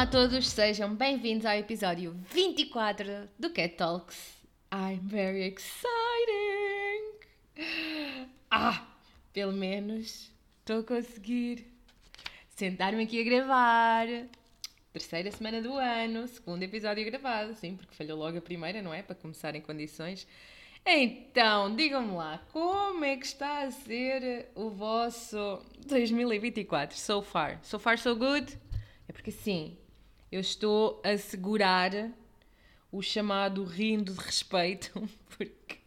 Olá a todos, sejam bem-vindos ao episódio 24 do Cat Talks. I'm very exciting! Ah, pelo menos estou a conseguir sentar-me aqui a gravar. Terceira semana do ano, segundo episódio gravado, sim, porque falhou logo a primeira, não é? Para começar em condições. Então, digam-me lá, como é que está a ser o vosso 2024 so far? So far, so good? É porque sim, eu estou a segurar o chamado rindo de respeito, porque.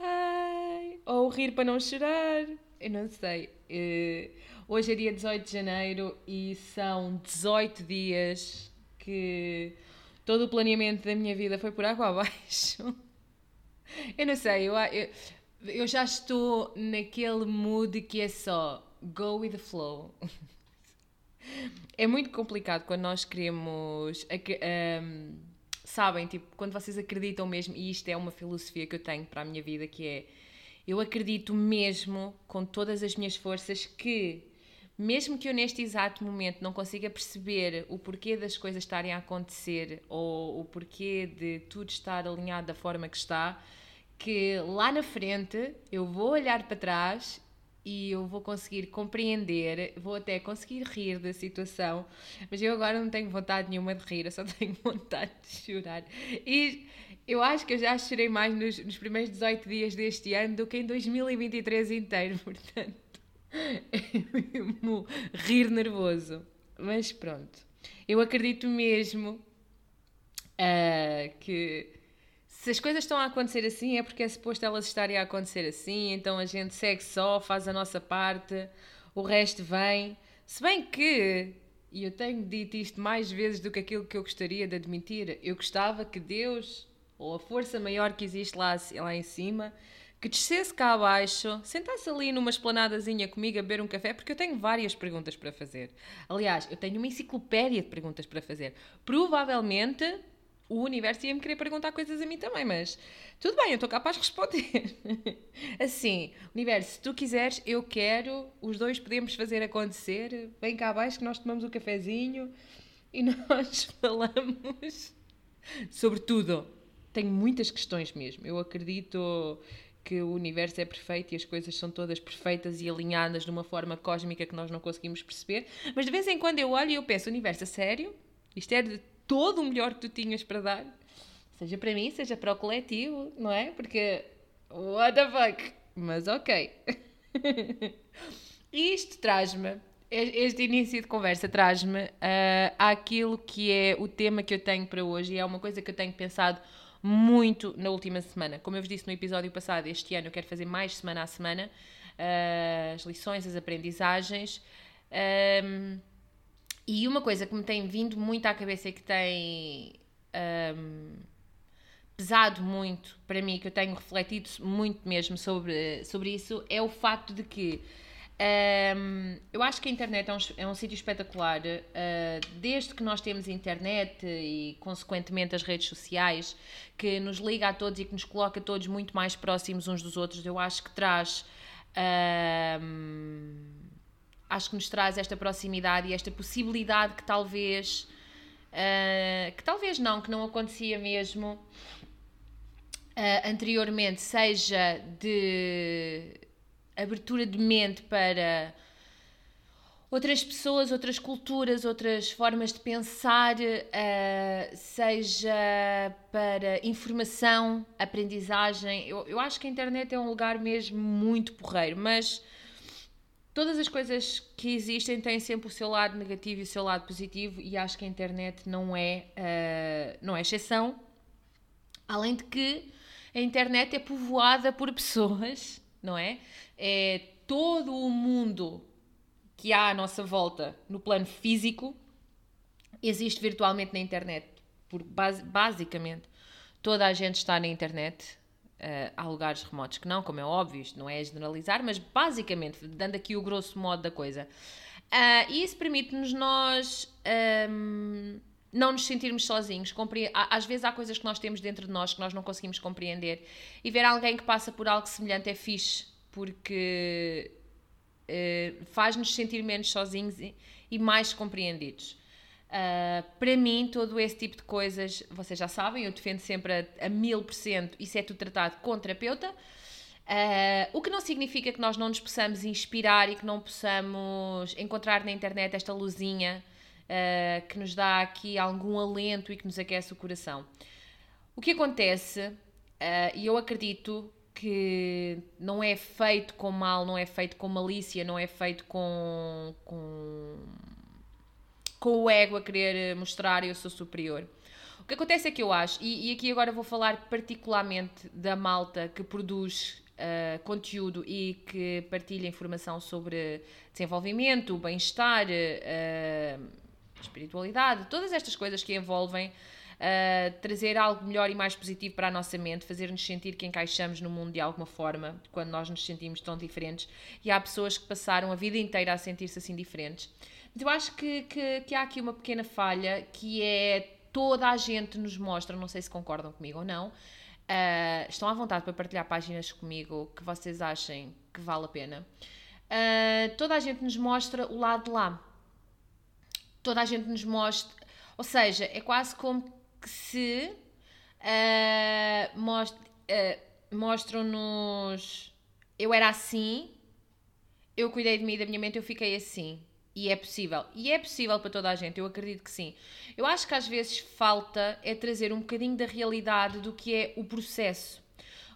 Ai, ou rir para não chorar, eu não sei. Uh, hoje é dia 18 de janeiro e são 18 dias que todo o planeamento da minha vida foi por água abaixo. Eu não sei, eu, eu, eu já estou naquele mood que é só go with the flow. É muito complicado quando nós queremos. Um, sabem, tipo, quando vocês acreditam mesmo, e isto é uma filosofia que eu tenho para a minha vida, que é eu acredito mesmo, com todas as minhas forças, que mesmo que eu neste exato momento não consiga perceber o porquê das coisas estarem a acontecer ou o porquê de tudo estar alinhado da forma que está, que lá na frente eu vou olhar para trás e eu vou conseguir compreender, vou até conseguir rir da situação, mas eu agora não tenho vontade nenhuma de rir, eu só tenho vontade de chorar. E eu acho que eu já chorei mais nos, nos primeiros 18 dias deste ano do que em 2023 inteiro, portanto, é mesmo rir nervoso. Mas pronto, eu acredito mesmo uh, que se as coisas estão a acontecer assim é porque é suposto elas estarem a acontecer assim, então a gente segue só, faz a nossa parte, o resto vem. Se bem que, e eu tenho dito isto mais vezes do que aquilo que eu gostaria de admitir, eu gostava que Deus, ou a força maior que existe lá, lá em cima, que descesse cá abaixo, sentasse ali numa esplanadazinha comigo a beber um café, porque eu tenho várias perguntas para fazer. Aliás, eu tenho uma enciclopédia de perguntas para fazer. Provavelmente o universo ia-me querer perguntar coisas a mim também, mas tudo bem, eu estou capaz de responder. assim, universo, se tu quiseres, eu quero, os dois podemos fazer acontecer, vem cá abaixo que nós tomamos o um cafezinho e nós falamos sobre tudo. Tenho muitas questões mesmo. Eu acredito que o universo é perfeito e as coisas são todas perfeitas e alinhadas de uma forma cósmica que nós não conseguimos perceber. Mas de vez em quando eu olho e eu penso, universo, a sério? Isto é de todo o melhor que tu tinhas para dar, seja para mim, seja para o coletivo, não é? Porque, what the fuck? Mas ok. e isto traz-me, este início de conversa traz-me uh, àquilo que é o tema que eu tenho para hoje e é uma coisa que eu tenho pensado muito na última semana. Como eu vos disse no episódio passado, este ano eu quero fazer mais semana a semana uh, as lições, as aprendizagens. Um, e uma coisa que me tem vindo muito à cabeça e que tem um, pesado muito para mim, que eu tenho refletido muito mesmo sobre, sobre isso, é o facto de que um, eu acho que a internet é um, é um sítio espetacular. Uh, desde que nós temos internet e, consequentemente, as redes sociais, que nos liga a todos e que nos coloca todos muito mais próximos uns dos outros, eu acho que traz. Um, acho que nos traz esta proximidade e esta possibilidade que talvez uh, que talvez não, que não acontecia mesmo uh, anteriormente, seja de abertura de mente para outras pessoas, outras culturas, outras formas de pensar, uh, seja para informação, aprendizagem. Eu, eu acho que a internet é um lugar mesmo muito porreiro, mas todas as coisas que existem têm sempre o seu lado negativo e o seu lado positivo e acho que a internet não é, uh, não é exceção. Além de que a internet é povoada por pessoas, não é? É todo o mundo que há à nossa volta no plano físico existe virtualmente na internet. Porque basicamente toda a gente está na internet, Uh, há lugares remotos que não, como é óbvio, isto não é generalizar, mas basicamente, dando aqui o grosso modo da coisa. Uh, e isso permite-nos nós um, não nos sentirmos sozinhos. Às vezes há coisas que nós temos dentro de nós que nós não conseguimos compreender. E ver alguém que passa por algo semelhante é fixe, porque uh, faz-nos sentir menos sozinhos e, e mais compreendidos. Uh, para mim, todo esse tipo de coisas, vocês já sabem, eu defendo sempre a, mil por cento, isso é tudo tratado com terapeuta. Uh, o que não significa que nós não nos possamos inspirar e que não possamos encontrar na internet esta luzinha uh, que nos dá aqui algum alento e que nos aquece o coração. O que acontece, e eu acredito que não é feito com mal, não é feito com malícia, não é feito com, com com o ego a querer mostrar eu sou superior. O que acontece é que eu acho, e, e aqui agora vou falar particularmente da malta que produz uh, conteúdo e que partilha informação sobre desenvolvimento, bem-estar, uh, espiritualidade, todas estas coisas que envolvem Uh, trazer algo melhor e mais positivo para a nossa mente, fazer-nos sentir que encaixamos no mundo de alguma forma, quando nós nos sentimos tão diferentes. E há pessoas que passaram a vida inteira a sentir-se assim diferentes. Mas eu acho que, que, que há aqui uma pequena falha que é toda a gente nos mostra, não sei se concordam comigo ou não, uh, estão à vontade para partilhar páginas comigo que vocês achem que vale a pena. Uh, toda a gente nos mostra o lado de lá. Toda a gente nos mostra, ou seja, é quase como que se uh, most, uh, mostram-nos eu era assim, eu cuidei de mim e da minha mente, eu fiquei assim. E é possível. E é possível para toda a gente, eu acredito que sim. Eu acho que às vezes falta é trazer um bocadinho da realidade do que é o processo.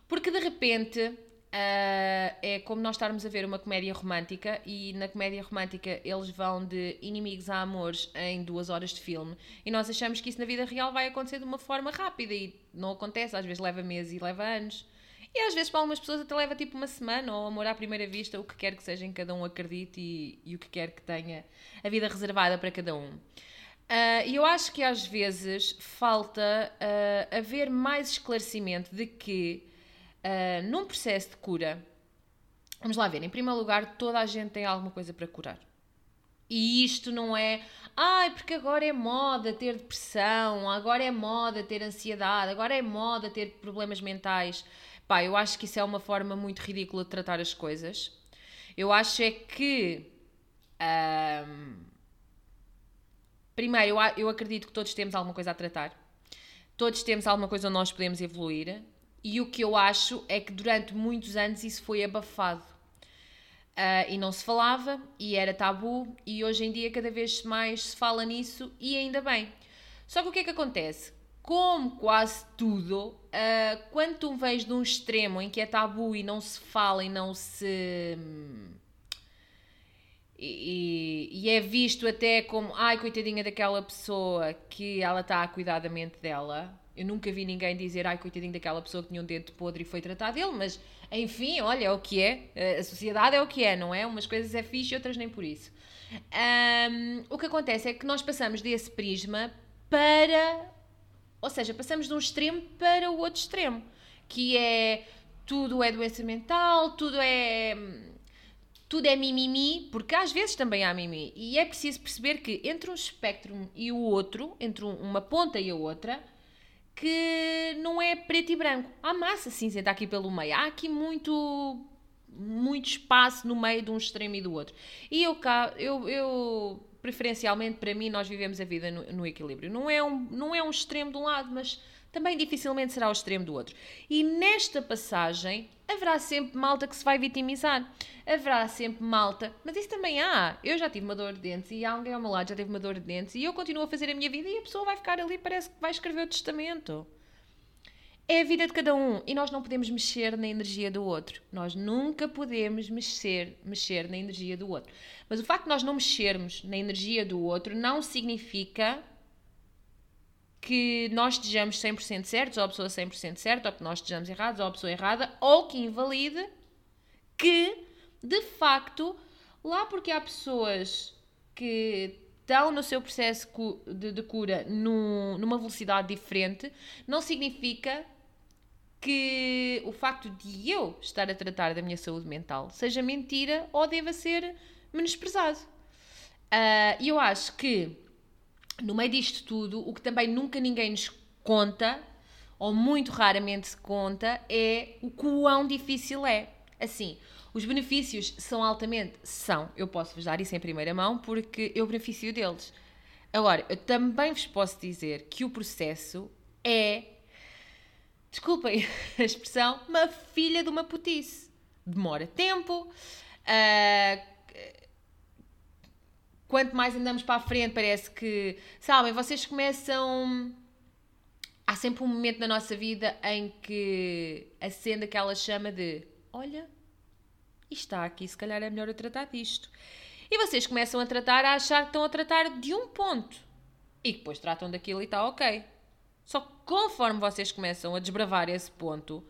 Porque de repente uh, é como nós estarmos a ver uma comédia romântica e na comédia romântica eles vão de inimigos a amores em duas horas de filme e nós achamos que isso na vida real vai acontecer de uma forma rápida e não acontece, às vezes leva meses e leva anos. E às vezes para algumas pessoas até leva tipo uma semana ou amor à primeira vista, o que quer que seja em cada um acredite e, e o que quer que tenha a vida reservada para cada um. Ah, e uh, eu acho que às vezes falta uh, haver mais esclarecimento de que uh, num processo de cura, vamos lá ver, em primeiro lugar, toda a gente tem alguma coisa para curar. E isto não é, ai, porque agora é moda ter depressão, agora é moda ter ansiedade, agora é moda ter problemas mentais. Pá, eu acho que isso é uma forma muito ridícula de tratar as coisas. Eu acho é que. Primeiro, eu, eu acredito que todos temos alguma coisa a tratar. Todos temos alguma coisa onde nós podemos evoluir. E o que eu acho é que durante muitos anos isso foi abafado. Uh, e não se falava, e era tabu, e hoje em dia cada vez mais se fala nisso, e ainda bem. Só que o que é que acontece? como quase tudo, uh, quando tu vens de um extremo em que é tabu e não se fala e não se. E, e, é visto até como, ai, coitadinha daquela pessoa que ela está a cuidar da mente dela. Eu nunca vi ninguém dizer, ai, coitadinho daquela pessoa que tinha um dente podre e foi tratar dele, mas enfim, olha, é o que é. A sociedade é o que é, não é? Umas coisas é fixe outras nem por isso. Um, o que acontece é que nós passamos desse prisma para ou seja, passamos de um extremo para o outro extremo, que é tudo é doença mental, tudo é tudo é mimimi, porque às vezes também há mimimi. E é preciso perceber que entre um espectro e o outro, entre uma ponta e a outra, que não é preto e branco. Há massa cinzenta aqui pelo meio. Há aqui muito muito espaço no meio de um extremo e do outro. E eu cá, eu, eu preferencialmente para mim, nós vivemos a vida no, no, equilíbrio. Não é, um, não é um extremo de um lado, mas também dificilmente será o extremo do outro. E nesta passagem haverá sempre malta que se vai vitimizar. Haverá sempre malta, mas isso também há. Eu já tive uma dor de dentes e alguém ao meu lado já teve uma dor de dentes e eu continuo a fazer a minha vida e a pessoa vai ficar ali, parece que vai escrever o testamento. É a vida de cada um e nós não podemos mexer na energia do outro. Nós nunca podemos mexer, mexer na energia do outro. Mas o facto de nós não mexermos na energia do outro não significa que nós estejamos 100% certos, ou a pessoa 100% certa, ou que nós estejamos errados, ou a pessoa errada, ou que invalide que, de facto, lá porque há pessoas que estão no seu processo de, cura numa velocidade diferente, não significa que o facto de eu estar a tratar da minha saúde mental seja mentira ou deva ser menosprezado. Ah, e uh, eu acho que, no meio disto tudo, o que também nunca ninguém nos conta, ou muito raramente se conta, é o quão difícil é. Assim, os benefícios são altamente. São, eu posso vos dar isso em primeira mão porque eu beneficio deles. Agora, eu também vos posso dizer que o processo é, desculpem a expressão, uma filha de uma putice. Demora tempo, uh, quanto mais andamos para a frente, parece que, sabem, vocês começam. Há sempre um momento na nossa vida em que acende aquela chama de: olha, está aqui, se calhar é melhor eu tratar disto. E vocês começam a tratar, a achar que estão a tratar de um ponto. E depois tratam daquilo e está ok. Só que conforme vocês começam a desbravar esse ponto,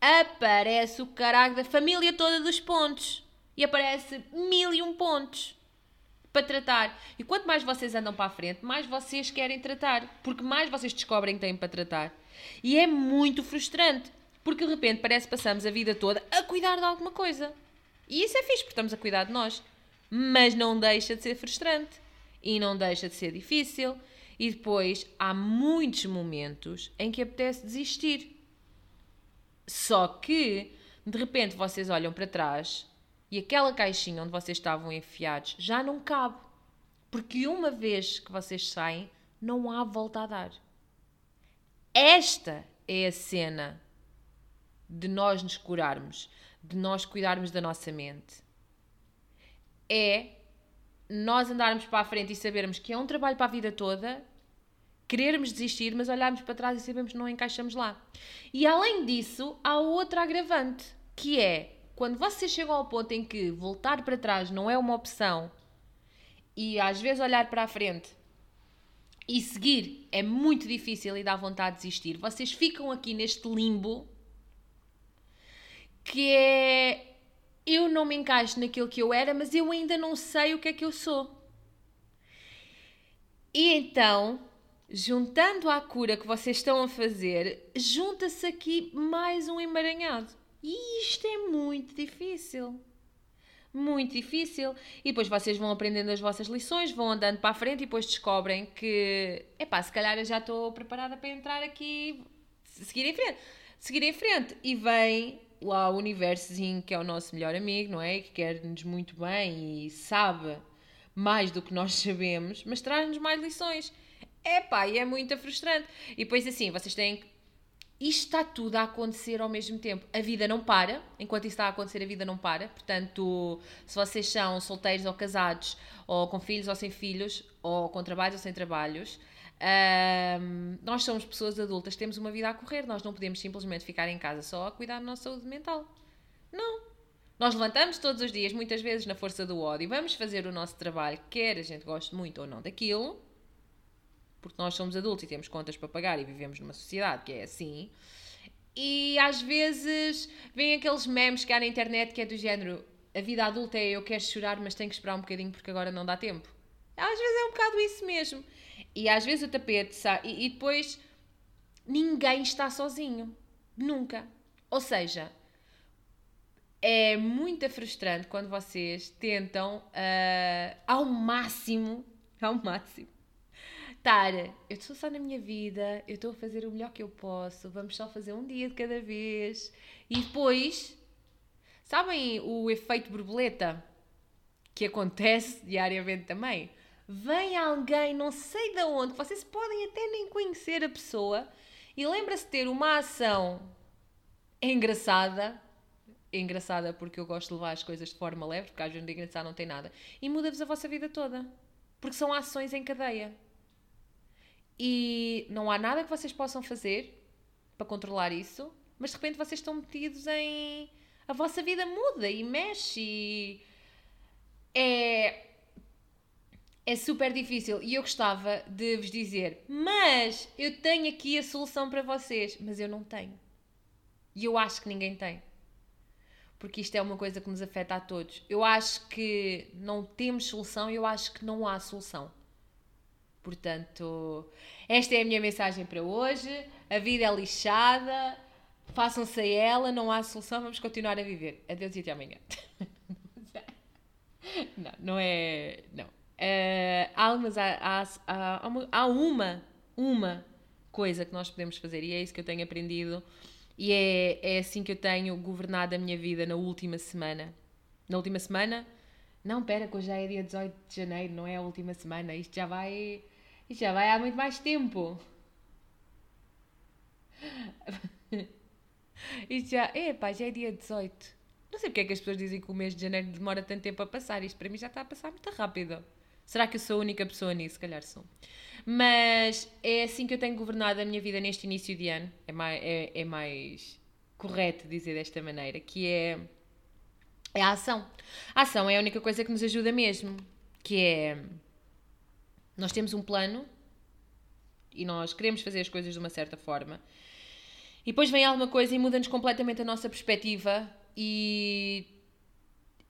aparece o caralho da família toda dos pontos. E aparece mil e um pontos para tratar. E quanto mais vocês andam para a frente, mais vocês querem tratar. Porque mais vocês descobrem que têm para tratar. E é muito frustrante. Porque de repente parece que passamos a vida toda a cuidar de alguma coisa. E isso é fixe, porque estamos a cuidar de nós. Mas não deixa de ser frustrante. E não deixa de ser difícil. E depois há muitos momentos em que apetece desistir. Só que, de repente, vocês olham para trás e aquela caixinha onde vocês estavam enfiados já não cabe. Porque uma vez que vocês saem, não há volta a dar. Esta é a cena de nós nos curarmos, de nós cuidarmos da nossa mente. É nós andarmos para a frente e sabermos que é um trabalho para a vida toda, querermos desistir, mas olharmos para trás e sabemos que não encaixamos lá. E além disso, há outra agravante, que é quando vocês chegam ao ponto em que voltar para trás não é uma opção e às vezes olhar para a frente e seguir é muito difícil e dá vontade de desistir, vocês ficam aqui neste limbo que é eu não me encaixo naquilo que eu era, mas eu ainda não sei o que é que eu sou. E então, juntando à cura que vocês estão a fazer, junta-se aqui mais um emaranhado. E isto é muito difícil. Muito difícil. E depois vocês vão aprendendo as vossas lições, vão andando para a frente e depois descobrem que, epá, se calhar eu já estou preparada para entrar aqui, seguir em frente. Seguir em frente. E vem lá o universozinho que é o nosso melhor amigo, não é? Que quer-nos muito bem e sabe mais do que nós sabemos, mas traz-nos mais lições. Epá, e é muito frustrante. E depois assim, vocês têm que isto está tudo a acontecer ao mesmo tempo. A vida não para, enquanto isso está a acontecer, a vida não para. Portanto, se vocês são solteiros ou casados, ou com filhos ou sem filhos, ou com trabalhos ou sem trabalhos, um, nós somos pessoas adultas, temos uma vida a correr, nós não podemos simplesmente ficar em casa só a cuidar da nossa saúde mental. Não. Nós levantamos todos os dias, muitas vezes na força do ódio, vamos fazer o nosso trabalho, quer a gente goste muito ou não daquilo, porque nós somos adultos e temos contas para pagar e vivemos numa sociedade que é assim. E às vezes vêm aqueles memes que há na internet que é do género: a vida adulta é eu quero chorar, mas tenho que esperar um bocadinho porque agora não dá tempo. Às vezes é um bocado isso mesmo. E às vezes o tapete sai. E, e depois ninguém está sozinho. Nunca. Ou seja, é muito frustrante quando vocês tentam uh, ao máximo, ao máximo, estar, eu estou só na minha vida, eu estou a fazer o melhor que eu posso, vamos só fazer um dia de cada vez. E depois, sabem o efeito borboleta que acontece diariamente também? Vem alguém, não sei de onde, vocês podem até nem conhecer a pessoa e lembra-se de ter uma ação engraçada. Engraçada porque eu gosto de levar as coisas de forma leve, porque às vezes engraçado não tem nada. E muda-vos a vossa vida toda. Porque são ações em cadeia e não há nada que vocês possam fazer para controlar isso, mas de repente vocês estão metidos em. A vossa vida muda e mexe e. É. É super difícil e eu gostava de vos dizer, mas eu tenho aqui a solução para vocês, mas eu não tenho. E eu acho que ninguém tem. Porque isto é uma coisa que nos afeta a todos. Eu acho que não temos solução e eu acho que não há solução. Portanto, esta é a minha mensagem para hoje. A vida é lixada, façam-se a ela, não há solução, vamos continuar a viver. Adeus e até amanhã. não, não é. Não. Uh, há, há, há, uma, há uma, uma coisa que nós podemos fazer e é isso que eu tenho aprendido e é, é assim que eu tenho governado a minha vida na última semana. Na última semana? Não, pera, que hoje já é dia 18 de janeiro, não é a última semana. Isto já vai Isto já vai há muito mais tempo. Isto já. Epá, já é dia 18. Não sei porque é que as pessoas dizem que o mês de janeiro demora tanto tempo a passar. Isto para mim já está a passar muito rápido. Será que eu sou a única pessoa nisso? Se calhar sou. Mas é assim que eu tenho governado a minha vida neste início de ano. É mais, é, é mais correto dizer desta maneira, que é, é a ação. A ação é a única coisa que nos ajuda mesmo. Que é. Nós temos um plano e nós queremos fazer as coisas de uma certa forma. E depois vem alguma coisa e muda-nos completamente a nossa perspectiva e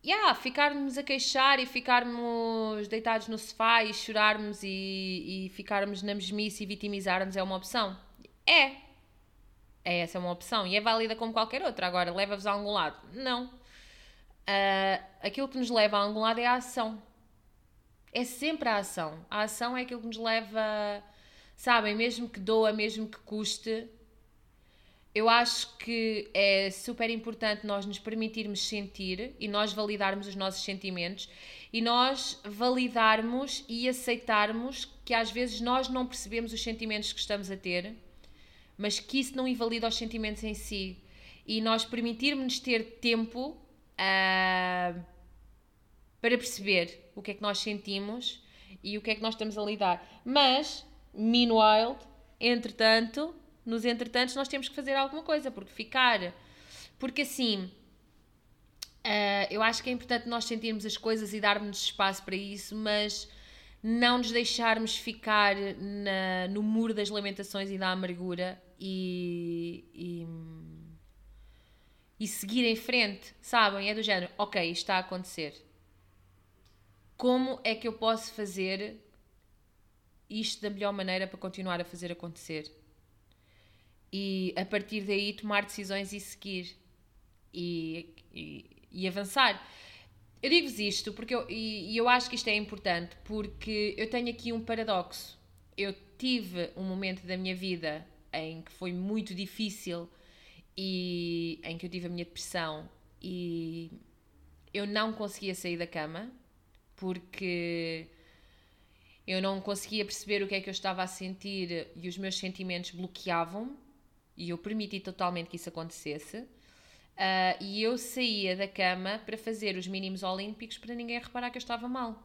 yeah, ficarmos a queixar e ficarmos deitados no sofá e chorarmos e, e ficarmos na mesmice e vitimizarmos é uma opção? É. É essa é uma opção e é válida como qualquer outra. Agora, leva-vos a algum lado? Não. Uh, aquilo que nos leva a algum lado é a ação. É sempre a ação. A ação é aquilo que nos leva, sabem, mesmo que doa, mesmo que custe, eu acho que é super importante nós nos permitirmos sentir e nós validarmos os nossos sentimentos e nós validarmos e aceitarmos que às vezes nós não percebemos os sentimentos que estamos a ter, mas que isso não invalida os sentimentos em si. E nós permitirmos ter tempo uh, para perceber o que é que nós sentimos e o que é que nós estamos a lidar. Mas, meanwhile, entretanto, nos entretantos nós temos que fazer alguma coisa, porque ficar. Porque assim, uh, eu acho que é importante nós sentirmos as coisas e darmos espaço para isso, mas não nos deixarmos ficar na, no muro das lamentações e da amargura e, e, e seguir em frente, sabem? É do género, ok, isto está a acontecer. Como é que eu posso fazer isto da melhor maneira para continuar a fazer acontecer? e a partir daí tomar decisões e seguir e, e, e avançar. Eu digo-vos isto porque eu, e, e eu acho que isto é importante porque eu tenho aqui um paradoxo. Eu tive um momento da minha vida em que foi muito difícil e em que eu tive a minha depressão e eu não conseguia sair da cama porque eu não conseguia perceber o que é que eu estava a sentir e os meus sentimentos bloqueavam-me e eu permiti totalmente que isso acontecesse. Uh, e eu saía da cama para fazer os mínimos olímpicos para ninguém reparar que eu estava mal.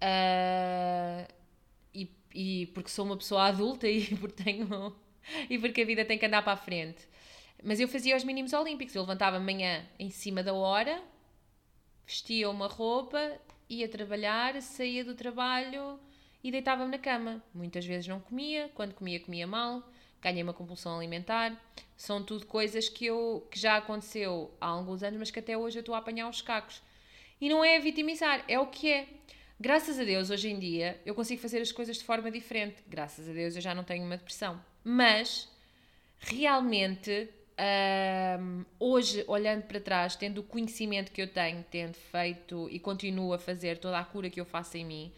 Uh, e, e, porque sou uma pessoa adulta e porque, tenho, e porque a vida tem que andar para a frente. Mas eu fazia os mínimos olímpicos. Eu levantava amanhã em cima da hora, vestia uma roupa, ia trabalhar, saía do trabalho e deitava-me na cama. Muitas vezes não comia, quando comia, comia mal ganhei uma compulsão alimentar. São tudo coisas que, eu, que já aconteceu há alguns anos, mas que até hoje eu estou a apanhar os cacos. E não é vitimizar, é o que é. Graças a Deus, hoje em dia, eu consigo fazer as coisas de forma diferente. Graças a Deus, eu já não tenho uma depressão. Mas, realmente, hum, hoje, olhando para trás, tendo o conhecimento que eu tenho, tendo feito e continuo a fazer toda a cura que eu faço em mim,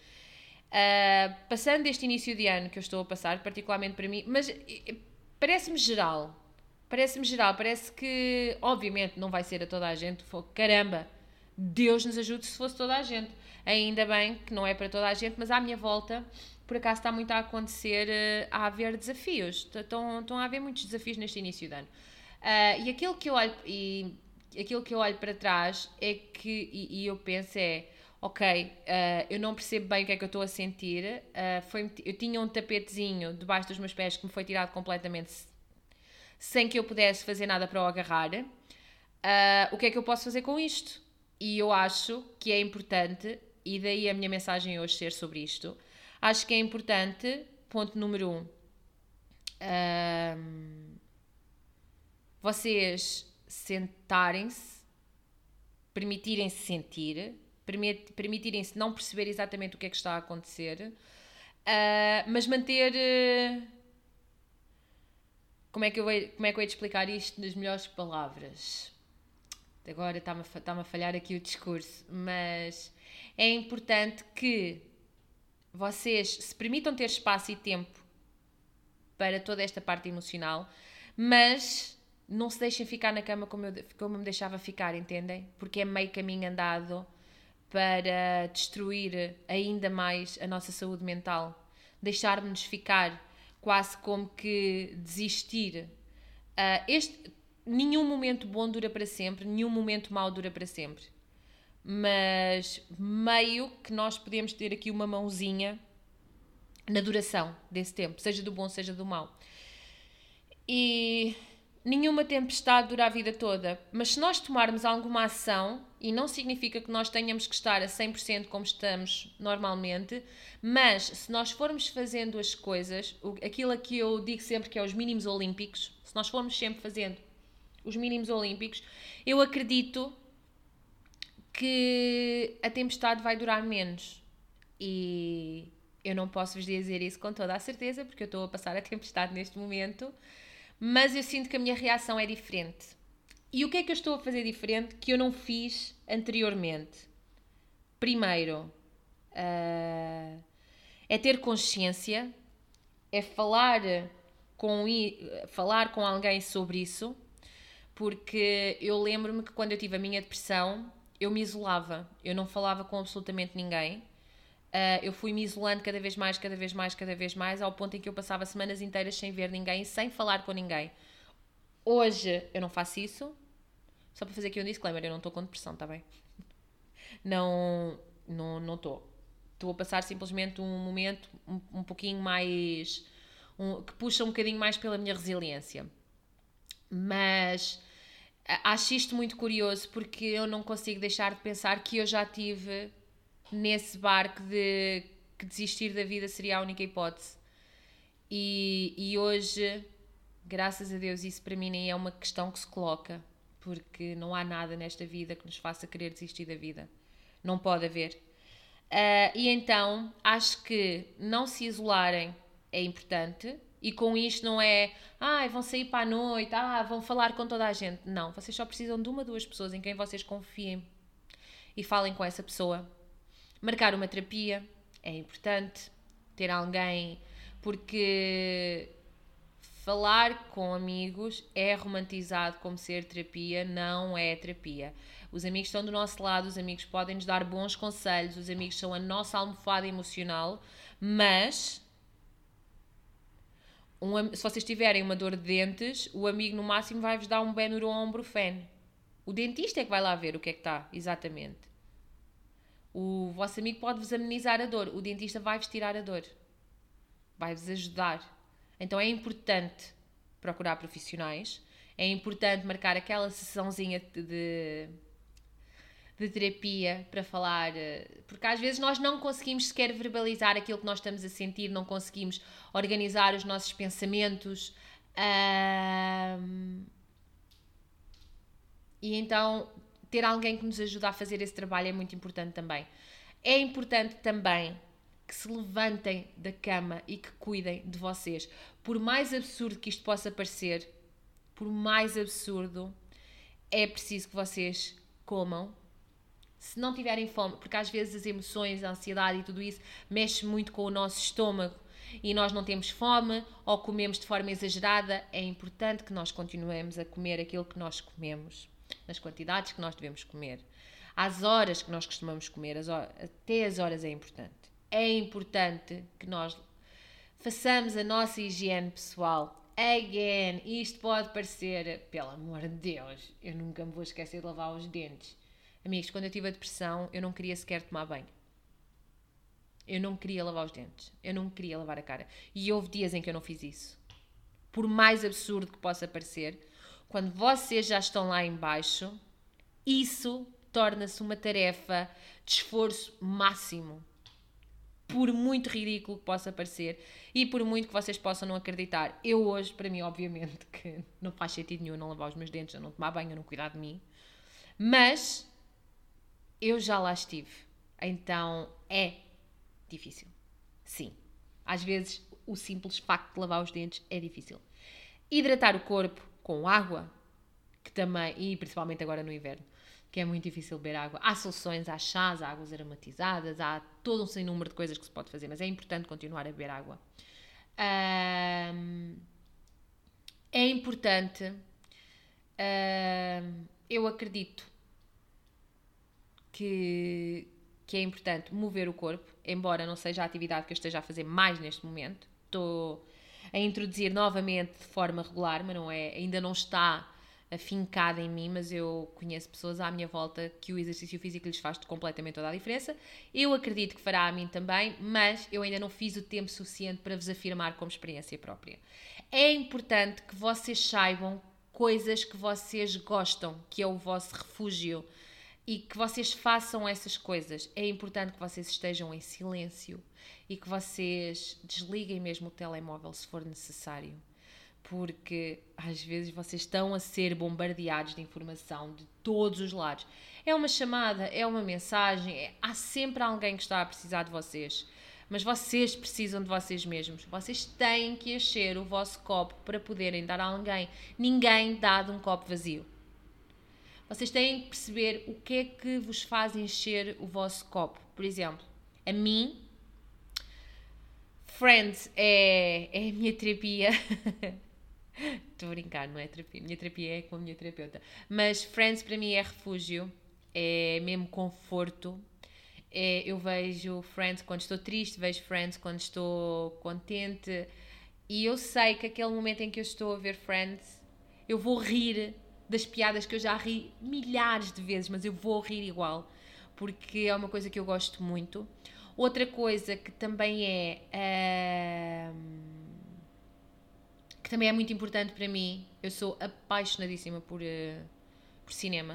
Uh, passando este início de ano que eu estou a passar, particularmente para mim, mas parece-me geral. Parece-me geral, parece que, obviamente, não vai ser a toda a gente. Caramba, Deus nos ajude se fosse toda a gente. Ainda bem que não é para toda a gente, mas à minha volta, por acaso, está muito a acontecer, uh, a haver desafios. Estão, estão a haver muitos desafios neste início de ano. Uh, e aquilo que eu olho, e aquilo que eu olho para trás é que, e, e eu penso é ok, uh, eu não percebo bem o que é que eu estou a sentir. Uh, foi, eu tinha um tapetezinho debaixo dos meus pés que me foi tirado completamente sem que eu pudesse fazer nada para o agarrar. O que é que eu posso fazer com isto? E eu acho que é importante, e daí a minha mensagem hoje ser sobre isto. Acho que é importante, ponto número um, vocês sentarem-se, permitirem-se sentir, permitirem-se não perceber exatamente o que é que está a acontecer, uh, mas manter. Uh, como, é que eu, como é que eu explicar isto nas melhores palavras? Agora está-me a, está a falhar aqui o discurso, mas é importante que vocês se permitam ter espaço e tempo para toda esta parte emocional, mas não se deixem ficar na cama como eu, como eu me deixava ficar, entendem? Porque é meio caminho andado para destruir ainda mais a nossa saúde mental. deixar-nos ficar quase como que desistir. Uh, este, nenhum momento bom dura para sempre, nenhum momento mau dura para sempre. Mas meio que nós podemos ter aqui uma mãozinha na duração desse tempo, seja do bom, seja do mau. E nenhuma tempestade dura a vida toda, mas se nós tomarmos alguma ação, e não significa que nós tenhamos que estar a 100% como estamos normalmente, mas se nós formos fazendo as coisas, aquilo que eu digo sempre que é os mínimos olímpicos, se nós formos sempre fazendo os mínimos olímpicos, eu acredito que a tempestade vai durar menos. E eu não posso vos dizer isso com toda a certeza, porque eu estou a passar a tempestade neste momento mas eu sinto que a minha reação é diferente. E o que é que eu estou a fazer diferente que eu não fiz anteriormente? Primeiro, uh, é ter consciência, é falar com, falar com alguém sobre isso, porque eu lembro-me que quando eu tive a minha depressão, eu me isolava, eu não falava com absolutamente ninguém. Uh, eu fui me isolando cada vez mais, cada vez mais, cada vez mais, ao ponto em que eu passava semanas inteiras sem ver ninguém, sem falar com ninguém. Hoje eu não faço isso. Só para fazer aqui um disclaimer, eu não estou com depressão, está bem? Não, não, não estou. Estou a passar simplesmente um momento um, um pouquinho mais. Um, que puxa um bocadinho mais pela minha resiliência. Mas acho isto muito curioso porque eu não consigo deixar de pensar que eu já tive nesse barco de que desistir da vida seria a única hipótese. E, e hoje, graças a Deus, isso para mim nem é uma questão que se coloca, porque não há nada nesta vida que nos faça querer desistir da vida. Não pode haver. Uh, e então, acho que não se isolarem é importante. E com isto não é, ah, vão sair para a noite, ah, vão falar com toda a gente. Não, vocês só precisam de uma, duas pessoas em quem vocês confiem e falem com essa pessoa Marcar uma terapia é importante, ter alguém, porque falar com amigos é romantizado como ser terapia, não é terapia. Os amigos estão do nosso lado, os amigos podem nos dar bons conselhos, os amigos são a nossa almofada emocional, mas um, se vocês tiverem uma dor de dentes, o amigo no máximo vai-vos dar um Benuron Brufen. O dentista é que vai lá ver o que é que está, exatamente. O vosso amigo pode-vos amenizar a dor, o dentista vai-vos tirar a dor, vai-vos ajudar. Então é importante procurar profissionais, é importante marcar aquela sessãozinha de, de terapia para falar, porque às vezes nós não conseguimos sequer verbalizar aquilo que nós estamos a sentir, não conseguimos organizar os nossos pensamentos. Um, e então ter alguém que nos ajude a fazer esse trabalho é muito importante também. É importante também que se levantem da cama e que cuidem de vocês. Por mais absurdo que isto possa parecer, por mais absurdo, é preciso que vocês comam. Se não tiverem fome, porque às vezes as emoções, a ansiedade e tudo isso mexe muito com o nosso estômago e nós não temos fome ou comemos de forma exagerada, é importante que nós continuemos a comer aquilo que nós comemos nas quantidades que nós devemos comer, às horas que nós costumamos comer, as horas, até as horas é importante. É importante que nós façamos a nossa higiene pessoal. Again, isto pode parecer, pelo amor de Deus, eu nunca me vou esquecer de lavar os dentes. Amigos, quando eu tive a depressão, eu não queria sequer tomar banho. Eu não queria lavar os dentes. Eu não queria lavar a cara. E houve dias em que eu não fiz isso. Por mais absurdo que possa parecer, quando vocês já estão lá embaixo, isso torna-se uma tarefa de esforço máximo. Por muito ridículo que possa parecer e por muito que vocês possam não acreditar. Eu hoje, para mim, obviamente, que não faz sentido nenhum não lavar os meus dentes, eu não tomar banho, eu não cuidar de mim. Mas eu já lá estive. Então é difícil. Sim. Às vezes o simples facto de lavar os dentes é difícil. Hidratar o corpo com água, que também, e principalmente agora no inverno, que é muito difícil beber água. Há soluções, há chás, há águas aromatizadas, há todo um sem número de coisas que se pode fazer, mas é importante continuar a beber água. É importante, eu acredito que, que é importante mover o corpo, embora não seja a atividade que eu esteja a fazer mais neste momento. Estou a introduzir novamente de forma regular, mas não é, ainda não está afincada em mim, mas eu conheço pessoas à minha volta que o exercício físico lhes faz completamente toda a diferença. Eu acredito que fará a mim também, mas eu ainda não fiz o tempo suficiente para vos afirmar como experiência própria. É importante que vocês saibam coisas que vocês gostam, que é o vosso refúgio, e que vocês façam essas coisas. É importante que vocês estejam em silêncio e que vocês desliguem mesmo o telemóvel se for necessário porque às vezes vocês estão a ser bombardeados de informação de todos os lados. É uma chamada, é uma mensagem, é, há sempre alguém que está a precisar de vocês. Mas vocês precisam de vocês mesmos. Vocês têm que encher o vosso copo para poderem dar a alguém. Ninguém dá de um copo vazio. Vocês têm que perceber o que é que vos faz encher o vosso copo. Por exemplo, a mim, Friends é, é a minha terapia. Estou a brincar, não é terapia. Minha terapia é com a minha terapeuta. Mas Friends para mim é refúgio, é mesmo conforto. É, eu vejo Friends quando estou triste, vejo Friends quando estou contente. E eu sei que aquele momento em que eu estou a ver Friends, eu vou rir das piadas que eu já ri milhares de vezes, mas eu vou rir igual, porque é uma coisa que eu gosto muito. Outra coisa que também é. Uh também é muito importante para mim. Eu sou apaixonadíssima por, uh, por cinema.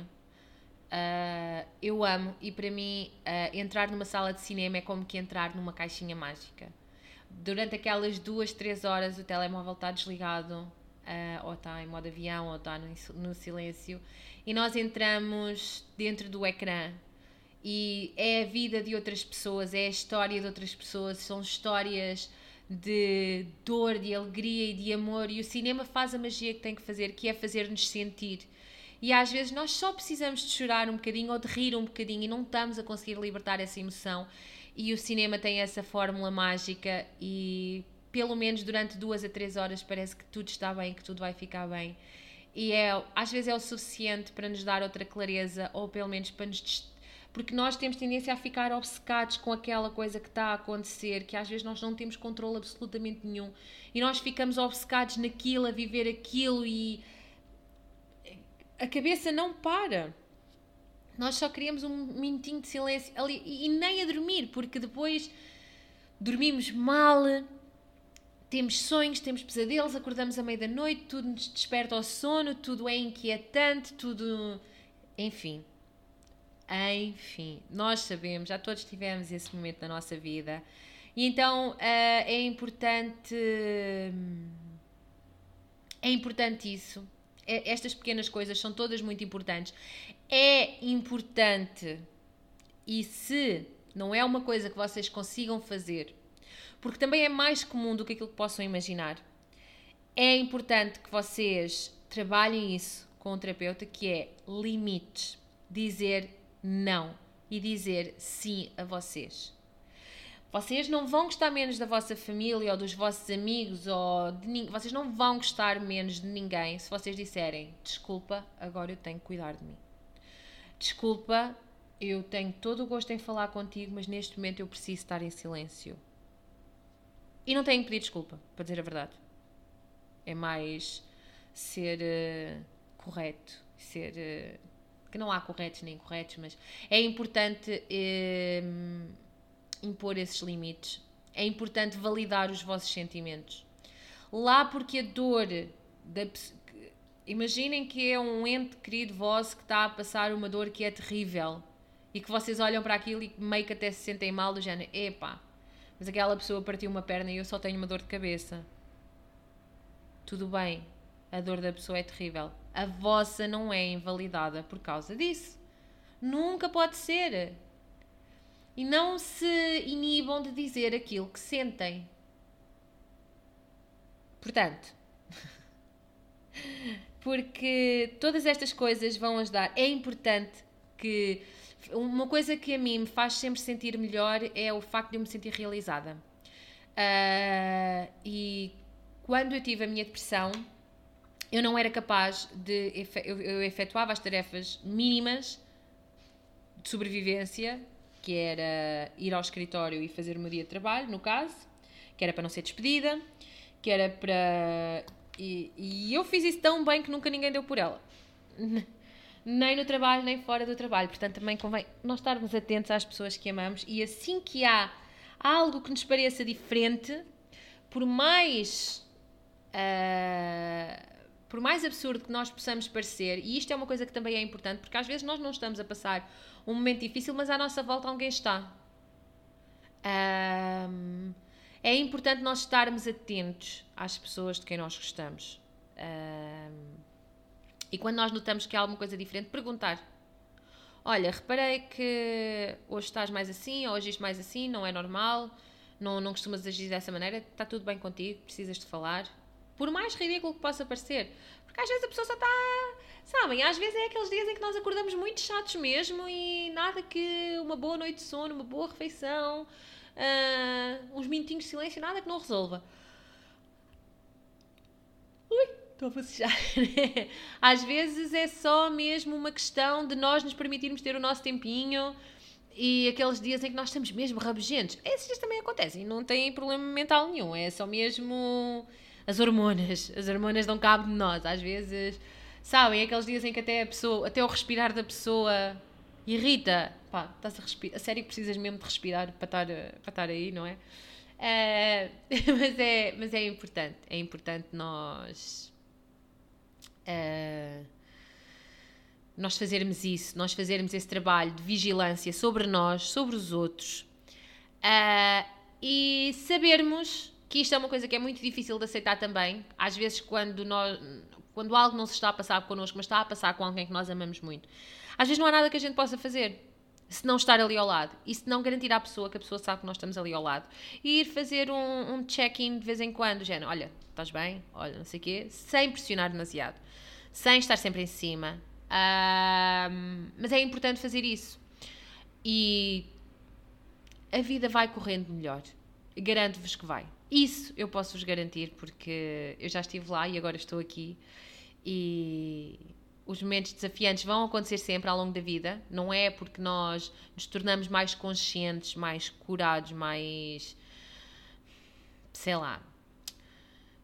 Uh, eu amo e para mim uh, entrar numa sala de cinema é como que entrar numa caixinha mágica. Durante aquelas duas, três horas o telemóvel está desligado, ou está em modo avião, ou está no, no silêncio, e nós entramos dentro do ecrã e é a vida de outras pessoas, é a história de outras pessoas, são histórias de dor, de alegria e de amor, e o cinema faz a magia que tem que fazer, que é fazer-nos sentir. E às vezes nós só precisamos de chorar um bocadinho ou de rir um bocadinho e não estamos a conseguir libertar essa emoção. E o cinema tem essa fórmula mágica e pelo menos durante duas a três horas parece que tudo está bem, que tudo vai ficar bem. E é, às vezes é o suficiente para nos dar outra clareza ou pelo menos para nos porque nós temos tendência a ficar obcecados com aquela coisa que está a acontecer, que às vezes nós não temos controle absolutamente nenhum, e nós ficamos obcecados naquilo, a viver aquilo e a cabeça não para. Nós só queríamos um minutinho de silêncio ali e nem a dormir, porque depois dormimos mal, temos sonhos, temos pesadelos, acordamos à meia da noite, tudo nos desperta ao sono, tudo é inquietante, tudo. Enfim. Enfim, nós sabemos, já todos tivemos esse momento na nossa vida. E então uh, é importante. É importante isso. Estas pequenas coisas são todas muito importantes. É importante, e se não é uma coisa que vocês consigam fazer, porque também é mais comum do que aquilo que possam imaginar, é importante que vocês trabalhem isso com um terapeuta, que é limites. Dizer não e dizer sim a vocês. Vocês não vão gostar menos da vossa família ou dos vossos amigos ou vocês não vão gostar menos de ninguém se vocês disserem desculpa, agora eu tenho que cuidar de mim. Desculpa, eu tenho todo o gosto em falar contigo, mas neste momento eu preciso estar em silêncio. E não tenho que pedir desculpa, para dizer a verdade. É mais ser uh, correto, ser uh, que não há corretos nem incorretos, mas é importante eh, impor esses limites. É importante validar os vossos sentimentos. Lá porque a dor da Imaginem que é um ente querido vosso que está a passar uma dor que é terrível e que vocês olham para aquilo e meio que até se sentem mal do género, epá, mas aquela pessoa partiu uma perna e eu só tenho uma dor de cabeça. Tudo bem, a dor da pessoa é terrível a vossa não é invalidada por causa disso. Nunca pode ser. E não se inibam de dizer aquilo que sentem. Portanto, porque todas estas coisas vão ajudar. É importante que. Uma coisa que a mim me faz sempre sentir melhor é o facto de eu me sentir realizada. Uh, e quando eu tive a minha depressão, eu não era capaz de. Eu, efetuava as tarefas mínimas de sobrevivência, que era ir ao escritório e fazer o meu dia de trabalho, no caso, que era para não ser despedida, que era para. E, e eu fiz isso tão bem que nunca ninguém deu por ela. Nem no trabalho, nem fora do trabalho. Portanto, também convém nós estarmos atentos às pessoas que amamos e assim que há algo que nos pareça diferente, por mais. Uh, por mais absurdo que nós possamos parecer, e isto é uma coisa que também é importante, porque às vezes nós não estamos a passar um momento difícil, mas à nossa volta alguém está. Um, é importante nós estarmos atentos às pessoas de quem nós gostamos. Um, e quando nós notamos que há alguma coisa diferente, perguntar: Olha, reparei que hoje estás mais assim, ou isto mais assim, não é normal, não, não costumas agir dessa maneira, está tudo bem contigo, precisas de falar. Por mais ridículo que possa parecer. Porque às vezes a pessoa só está. Sabem, às vezes é aqueles dias em que nós acordamos muito chatos mesmo e nada que uma boa noite de sono, uma boa refeição, uh, uns minutinhos de silêncio, nada que não resolva. Ui, estou a bocejar. às vezes é só mesmo uma questão de nós nos permitirmos ter o nosso tempinho e aqueles dias em que nós estamos mesmo rabugentos. Esses dias também acontecem, não tem problema mental nenhum, é só mesmo as hormonas. As hormonas dão cabo de nós. Às vezes, sabem, aqueles dias em que até a pessoa, até o respirar da pessoa irrita. Pá, estás a respirar. A sério que precisas mesmo de respirar para estar, para estar aí, não é? Uh, mas é? Mas é importante. É importante nós. Uh, nós fazermos isso, nós fazermos esse trabalho de vigilância sobre nós, sobre os outros uh, e sabermos que isto é uma coisa que é muito difícil de aceitar também. Às vezes, quando, nós, quando algo não se está a passar connosco, mas está a passar com alguém que nós amamos muito, às vezes não há nada que a gente possa fazer se não estar ali ao lado e se não garantir à pessoa que a pessoa sabe que nós estamos ali ao lado e ir fazer um, um check-in de vez em quando, género, olha, estás bem, olha, não sei o quê, sem pressionar demasiado, sem estar sempre em cima. Um, mas é importante fazer isso e a vida vai correndo melhor. Garanto-vos que vai. Isso eu posso vos garantir, porque eu já estive lá e agora estou aqui. E os momentos desafiantes vão acontecer sempre ao longo da vida. Não é porque nós nos tornamos mais conscientes, mais curados, mais. sei lá.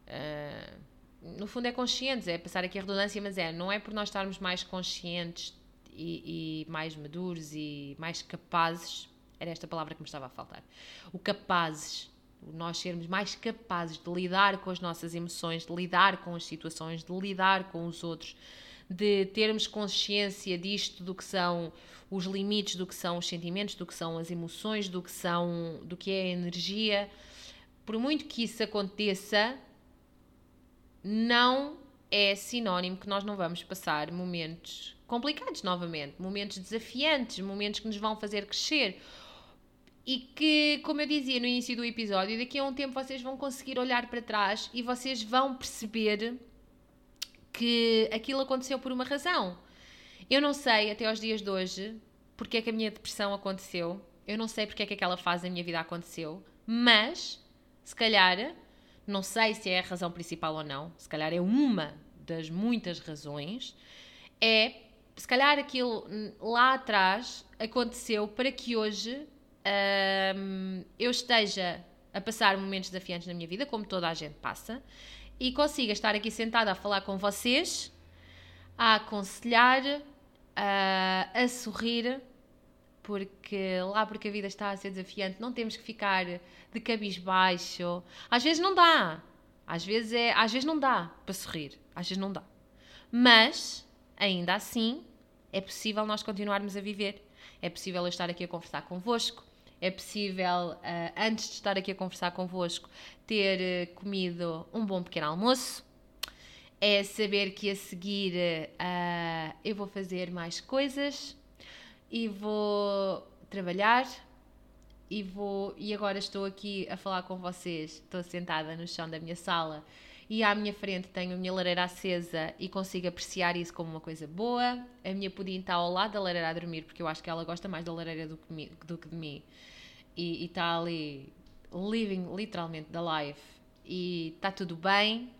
Uh, no fundo é conscientes, é passar aqui a redundância, mas é, não é por nós estarmos mais conscientes e, e mais maduros e mais capazes, era esta palavra que me estava a faltar, o capazes nós sermos mais capazes de lidar com as nossas emoções, de lidar com as situações, de lidar com os outros, de termos consciência disto, do que são os limites, do que são os sentimentos, do que são as emoções, do que são, do que é a energia. Por muito que isso aconteça, não é sinónimo que nós não vamos passar momentos complicados novamente, momentos desafiantes, momentos que nos vão fazer crescer e que, como eu dizia no início do episódio, daqui a um tempo vocês vão conseguir olhar para trás e vocês vão perceber que aquilo aconteceu por uma razão. Eu não sei até aos dias de hoje porque é que a minha depressão aconteceu, eu não sei porque é que aquela fase da minha vida aconteceu, mas se calhar, não sei se é a razão principal ou não, se calhar é uma das muitas razões, é se calhar aquilo lá atrás aconteceu para que hoje um, eu esteja a passar momentos desafiantes na minha vida, como toda a gente passa, e consiga estar aqui sentada a falar com vocês, a aconselhar, a, a sorrir, porque lá porque a vida está a ser desafiante, não temos que ficar de cabisbaixo. Às vezes não dá. Às vezes, é, às vezes não dá para sorrir. Às vezes não dá. Mas, ainda assim, é possível nós continuarmos a viver. É possível eu estar aqui a conversar convosco é possível, uh, antes de estar aqui a conversar convosco, ter uh, comido um bom pequeno almoço. É saber que a seguir uh, eu vou fazer mais coisas e vou trabalhar e vou e agora estou aqui a falar com vocês. Estou sentada no chão da minha sala e à minha frente tenho a minha lareira acesa e consigo apreciar isso como uma coisa boa. A minha pudim está ao lado da lareira a dormir porque eu acho que ela gosta mais da lareira do que, do que de mim e está ali living literalmente the life e está tudo bem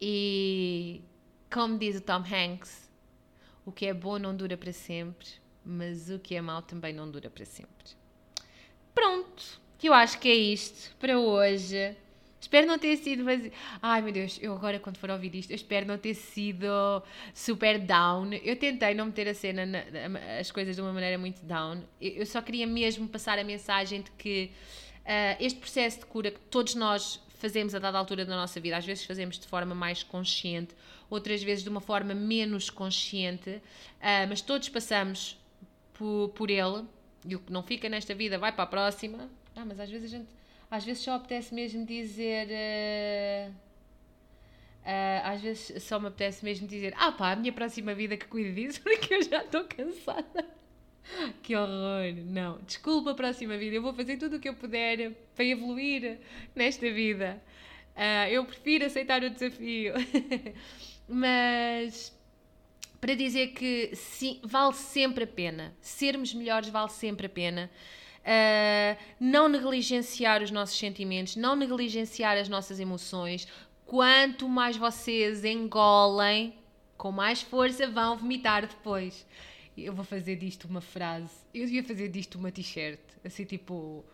e como diz o Tom Hanks o que é bom não dura para sempre mas o que é mau também não dura para sempre. Pronto, eu acho que é isto para hoje. Espero não ter sido vazio. Ai meu Deus, eu agora quando for ouvir isto, eu espero não ter sido super down. Eu tentei não meter a cena, na, as coisas de uma maneira muito down. Eu só queria mesmo passar a mensagem de que uh, este processo de cura que todos nós fazemos a dada altura da nossa vida, às vezes fazemos de forma mais consciente, outras vezes de uma forma menos consciente, uh, mas todos passamos por, por ele. E o que não fica nesta vida vai para a próxima. Ah, mas às vezes a gente às vezes só apetece mesmo dizer. Uh, uh, às vezes só me apetece mesmo dizer: Ah, pá, a minha próxima vida que cuide disso, porque eu já estou cansada. que horror! Não, desculpa próxima vida, eu vou fazer tudo o que eu puder para evoluir nesta vida. Uh, eu prefiro aceitar o desafio. Mas para dizer que sim, vale sempre a pena. Sermos melhores vale sempre a pena uh, não negligenciar os nossos sentimentos, não negligenciar as nossas emoções. Quanto mais vocês engolem, com mais força vão vomitar depois. Eu vou fazer disto uma frase. Eu devia fazer disto uma t-shirt. Assim, tipo.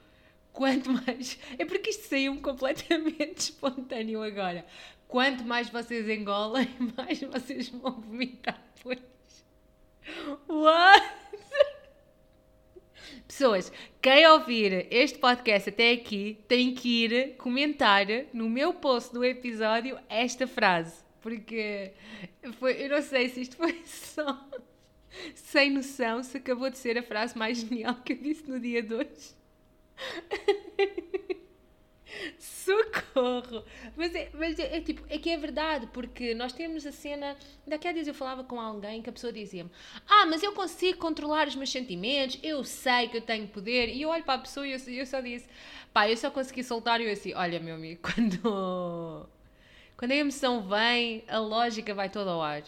Quanto mais. É porque isto saiu completamente espontâneo agora. Quanto mais vocês engolem, mais vocês vão vomitar depois. What? Pessoas, quem ouvir este podcast até aqui tem que ir comentar no meu post do episódio esta frase. Porque foi, eu não sei se isto foi só sem noção, se acabou de ser a frase mais genial que eu disse no dia de hoje. Socorro! Mas, é, mas é, é, tipo, é que é verdade, porque nós temos a cena. Daqui a dias eu falava com alguém que a pessoa dizia-me: Ah, mas eu consigo controlar os meus sentimentos, eu sei que eu tenho poder. E eu olho para a pessoa e eu, eu só disse: Pá, eu só consegui soltar. E eu assim: Olha, meu amigo, quando. Quando a emoção vem, a lógica vai toda ao ar.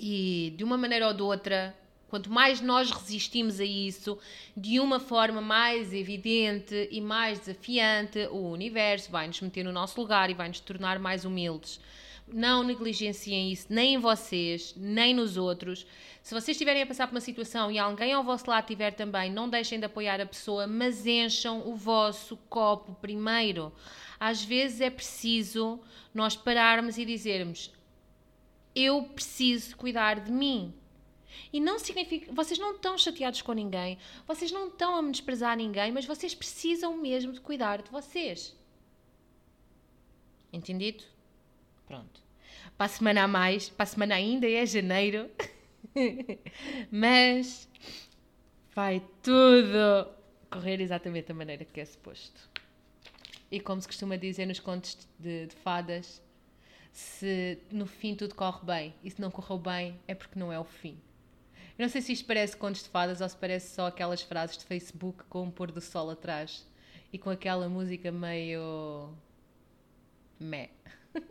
E de uma maneira ou de outra, Quanto mais nós resistimos a isso, de uma forma mais evidente e mais desafiante, o universo vai nos meter no nosso lugar e vai nos tornar mais humildes. Não negligenciem isso, nem em vocês, nem nos outros. Se vocês estiverem a passar por uma situação e alguém ao vosso lado tiver também, não deixem de apoiar a pessoa, mas encham o vosso copo primeiro. Às vezes é preciso nós pararmos e dizermos: Eu preciso cuidar de mim e não significa. Vocês não estão chateados com ninguém, vocês não estão a desprezar ninguém, mas vocês precisam mesmo de cuidar de vocês. Entendido? Pronto. Para a semana a mais, para a semana ainda é janeiro, mas vai tudo correr exatamente da maneira que é suposto. E como se costuma dizer nos contos de, de fadas, se no fim tudo corre bem e se não correu bem é porque não é o fim. Eu não sei se isto parece contos de fadas ou se parece só aquelas frases de Facebook com um pôr do sol atrás e com aquela música meio. meh.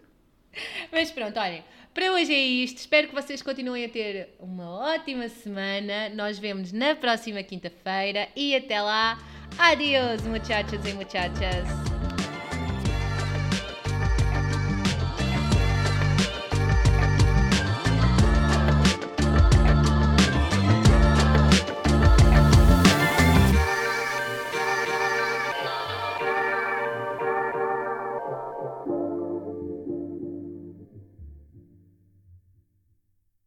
Mas pronto, olhem, para hoje é isto. Espero que vocês continuem a ter uma ótima semana. Nós vemos na próxima quinta-feira e até lá. Adiós, muchachos e muchachas.